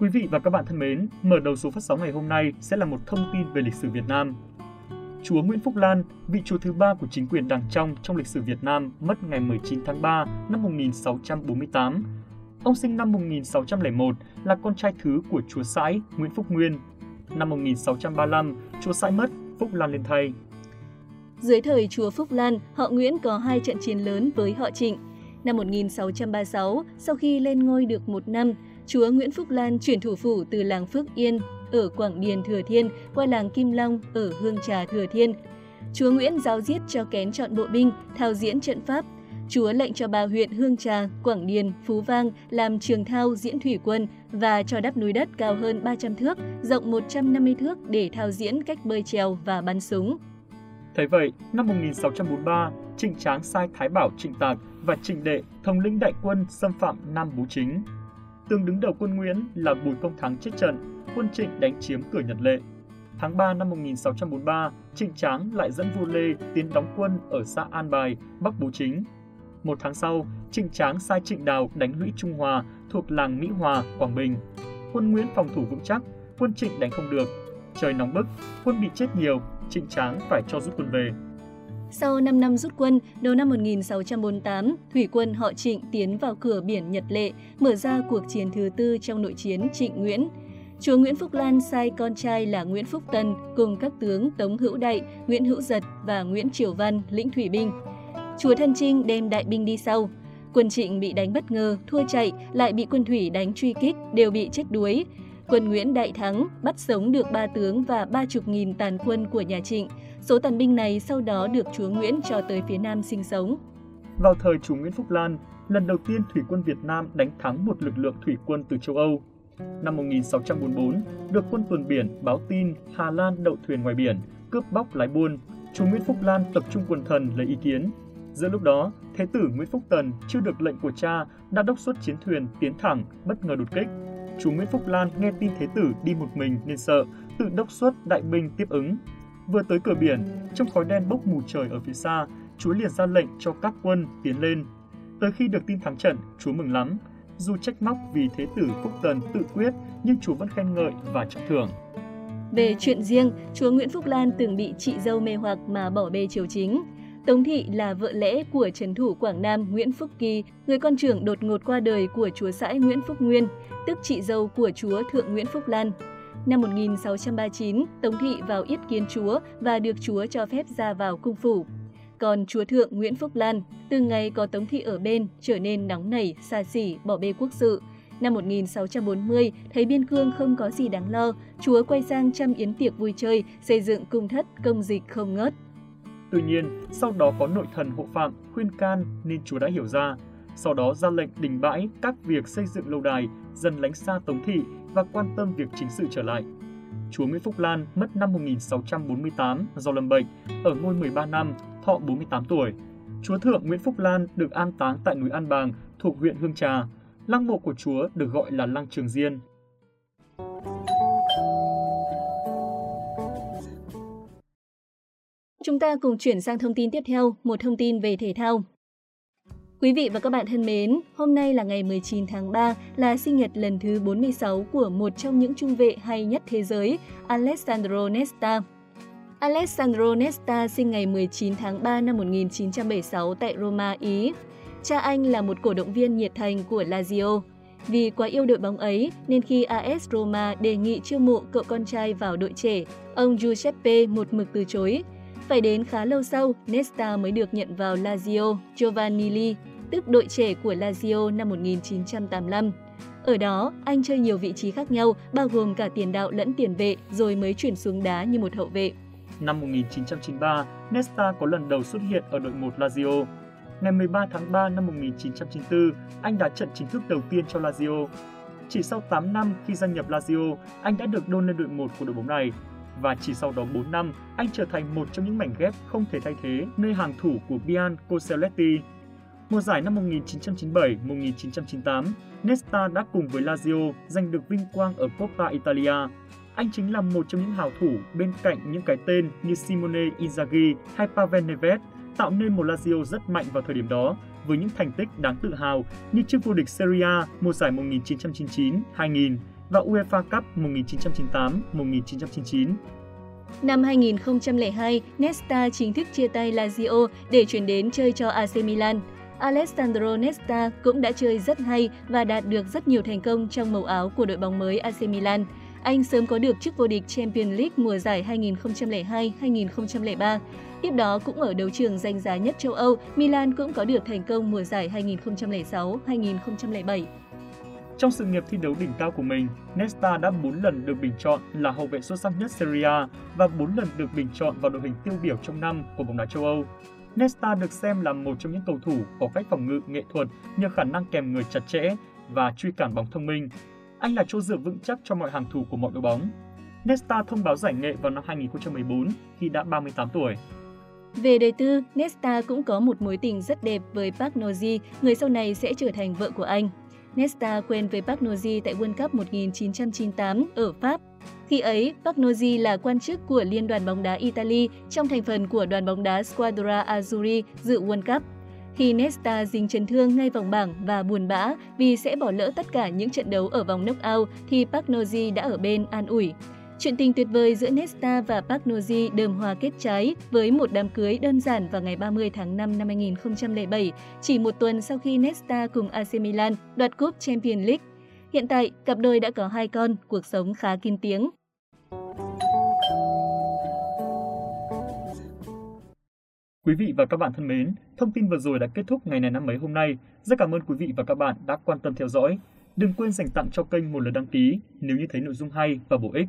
Quý vị và các bạn thân mến, mở đầu số phát sóng ngày hôm nay sẽ là một thông tin về lịch sử Việt Nam. Chúa Nguyễn Phúc Lan, vị chúa thứ ba của chính quyền Đảng Trong trong lịch sử Việt Nam, mất ngày 19 tháng 3 năm 1648. Ông sinh năm 1601, là con trai thứ của chúa Sãi Nguyễn Phúc Nguyên. Năm 1635, chúa Sãi mất, Phúc Lan lên thay. Dưới thời chúa Phúc Lan, họ Nguyễn có hai trận chiến lớn với họ Trịnh. Năm 1636, sau khi lên ngôi được một năm, chúa Nguyễn Phúc Lan chuyển thủ phủ từ làng Phước Yên ở Quảng Điền Thừa Thiên qua làng Kim Long ở Hương Trà Thừa Thiên. Chúa Nguyễn giao giết cho kén chọn bộ binh, thao diễn trận pháp. Chúa lệnh cho ba huyện Hương Trà, Quảng Điền, Phú Vang làm trường thao diễn thủy quân và cho đắp núi đất cao hơn 300 thước, rộng 150 thước để thao diễn cách bơi trèo và bắn súng. Thấy vậy, năm 1643, Trịnh Tráng sai Thái Bảo Trịnh Tạc và Trịnh Đệ thống lĩnh đại quân xâm phạm Nam Bú Chính. Tương đứng đầu quân Nguyễn là Bùi Công Thắng chết trận, quân Trịnh đánh chiếm cửa Nhật Lệ. Tháng 3 năm 1643, Trịnh Tráng lại dẫn vua Lê tiến đóng quân ở xã An Bài, Bắc Bố Chính. Một tháng sau, Trịnh Tráng sai Trịnh Đào đánh lũy Trung Hòa thuộc làng Mỹ Hòa, Quảng Bình. Quân Nguyễn phòng thủ vững chắc, quân Trịnh đánh không được. Trời nóng bức, quân bị chết nhiều, Trịnh Tráng phải cho rút quân về. Sau 5 năm rút quân, đầu năm 1648, thủy quân họ Trịnh tiến vào cửa biển Nhật Lệ, mở ra cuộc chiến thứ tư trong nội chiến Trịnh Nguyễn. Chúa Nguyễn Phúc Lan sai con trai là Nguyễn Phúc Tân cùng các tướng Tống Hữu Đại, Nguyễn Hữu Giật và Nguyễn Triều Văn lĩnh thủy binh. Chúa Thân Trinh đem đại binh đi sau. Quân Trịnh bị đánh bất ngờ, thua chạy, lại bị quân thủy đánh truy kích, đều bị chết đuối. Quân Nguyễn đại thắng, bắt sống được ba tướng và ba chục nghìn tàn quân của nhà Trịnh. Số tàn binh này sau đó được chúa Nguyễn cho tới phía Nam sinh sống. Vào thời chúa Nguyễn Phúc Lan, lần đầu tiên thủy quân Việt Nam đánh thắng một lực lượng thủy quân từ châu Âu. Năm 1644, được quân tuần biển báo tin Hà Lan đậu thuyền ngoài biển, cướp bóc lái buôn. chúa Nguyễn Phúc Lan tập trung quần thần lấy ý kiến. Giữa lúc đó, Thế tử Nguyễn Phúc Tần chưa được lệnh của cha đã đốc xuất chiến thuyền tiến thẳng, bất ngờ đột kích. chúa Nguyễn Phúc Lan nghe tin Thế tử đi một mình nên sợ, tự đốc xuất đại binh tiếp ứng. Vừa tới cửa biển, trong khói đen bốc mù trời ở phía xa, Chúa liền ra lệnh cho các quân tiến lên. Tới khi được tin thắng trận, Chúa mừng lắm. Dù trách móc vì Thế tử Phúc Tần tự quyết, nhưng Chúa vẫn khen ngợi và trọng thưởng. Về chuyện riêng, chúa Nguyễn Phúc Lan từng bị chị dâu mê hoặc mà bỏ bê triều chính. Tống Thị là vợ lẽ của trấn thủ Quảng Nam Nguyễn Phúc Kỳ, người con trưởng đột ngột qua đời của chúa sãi Nguyễn Phúc Nguyên, tức chị dâu của chúa Thượng Nguyễn Phúc Lan. Năm 1639, Tống Thị vào yết kiến chúa và được chúa cho phép ra vào cung phủ. Còn chúa thượng Nguyễn Phúc Lan, từ ngày có Tống Thị ở bên, trở nên nóng nảy, xa xỉ, bỏ bê quốc sự. Năm 1640, thấy biên cương không có gì đáng lo, chúa quay sang chăm yến tiệc vui chơi, xây dựng cung thất công dịch không ngớt. Tuy nhiên, sau đó có nội thần hộ phạm khuyên can nên chúa đã hiểu ra. Sau đó ra lệnh đình bãi các việc xây dựng lâu đài, dần lánh xa Tống Thị và quan tâm việc chính sự trở lại. Chúa Nguyễn Phúc Lan mất năm 1648 do lâm bệnh, ở ngôi 13 năm, thọ 48 tuổi. Chúa Thượng Nguyễn Phúc Lan được an táng tại núi An Bàng thuộc huyện Hương Trà. Lăng mộ của Chúa được gọi là Lăng Trường Diên. Chúng ta cùng chuyển sang thông tin tiếp theo, một thông tin về thể thao. Quý vị và các bạn thân mến, hôm nay là ngày 19 tháng 3, là sinh nhật lần thứ 46 của một trong những trung vệ hay nhất thế giới, Alessandro Nesta. Alessandro Nesta sinh ngày 19 tháng 3 năm 1976 tại Roma, Ý. Cha anh là một cổ động viên nhiệt thành của Lazio. Vì quá yêu đội bóng ấy nên khi AS Roma đề nghị chiêu mộ cậu con trai vào đội trẻ, ông Giuseppe một mực từ chối. Phải đến khá lâu sau, Nesta mới được nhận vào Lazio Giovanili, tức đội trẻ của Lazio năm 1985. Ở đó, anh chơi nhiều vị trí khác nhau, bao gồm cả tiền đạo lẫn tiền vệ, rồi mới chuyển xuống đá như một hậu vệ. Năm 1993, Nesta có lần đầu xuất hiện ở đội 1 Lazio. Ngày 13 tháng 3 năm 1994, anh đã trận chính thức đầu tiên cho Lazio. Chỉ sau 8 năm khi gia nhập Lazio, anh đã được đôn lên đội 1 của đội bóng này. Và chỉ sau đó 4 năm, anh trở thành một trong những mảnh ghép không thể thay thế nơi hàng thủ của Bian Coseletti. Mùa giải năm 1997-1998, Nesta đã cùng với Lazio giành được vinh quang ở Coppa Italia. Anh chính là một trong những hào thủ bên cạnh những cái tên như Simone Inzaghi hay Pavel Neves tạo nên một Lazio rất mạnh vào thời điểm đó với những thành tích đáng tự hào như chức vô địch Serie A mùa giải 1999-2000, và UEFA Cup 1998-1999. Năm 2002, Nesta chính thức chia tay Lazio để chuyển đến chơi cho AC Milan. Alessandro Nesta cũng đã chơi rất hay và đạt được rất nhiều thành công trong màu áo của đội bóng mới AC Milan. Anh sớm có được chức vô địch Champions League mùa giải 2002-2003. Tiếp đó cũng ở đấu trường danh giá nhất châu Âu, Milan cũng có được thành công mùa giải 2006-2007. Trong sự nghiệp thi đấu đỉnh cao của mình, Nesta đã 4 lần được bình chọn là hậu vệ xuất sắc nhất Serie A và 4 lần được bình chọn vào đội hình tiêu biểu trong năm của bóng đá châu Âu. Nesta được xem là một trong những cầu thủ có cách phòng ngự nghệ thuật nhờ khả năng kèm người chặt chẽ và truy cản bóng thông minh. Anh là chỗ dựa vững chắc cho mọi hàng thủ của mọi đội bóng. Nesta thông báo giải nghệ vào năm 2014 khi đã 38 tuổi. Về đời tư, Nesta cũng có một mối tình rất đẹp với Park Noji, người sau này sẽ trở thành vợ của anh. Nesta quen với Park Noji tại World Cup 1998 ở Pháp. Khi ấy, Park Noji là quan chức của Liên đoàn bóng đá Italy trong thành phần của đoàn bóng đá Squadra Azzurri dự World Cup. Khi Nesta dính chấn thương ngay vòng bảng và buồn bã vì sẽ bỏ lỡ tất cả những trận đấu ở vòng knockout thì Park Noji đã ở bên an ủi. Chuyện tình tuyệt vời giữa Nesta và Park Noji đơm hoa kết trái với một đám cưới đơn giản vào ngày 30 tháng 5 năm 2007, chỉ một tuần sau khi Nesta cùng AC Milan đoạt cúp Champions League. Hiện tại, cặp đôi đã có hai con, cuộc sống khá kín tiếng. Quý vị và các bạn thân mến, thông tin vừa rồi đã kết thúc ngày này năm mấy hôm nay. Rất cảm ơn quý vị và các bạn đã quan tâm theo dõi. Đừng quên dành tặng cho kênh một lượt đăng ký nếu như thấy nội dung hay và bổ ích.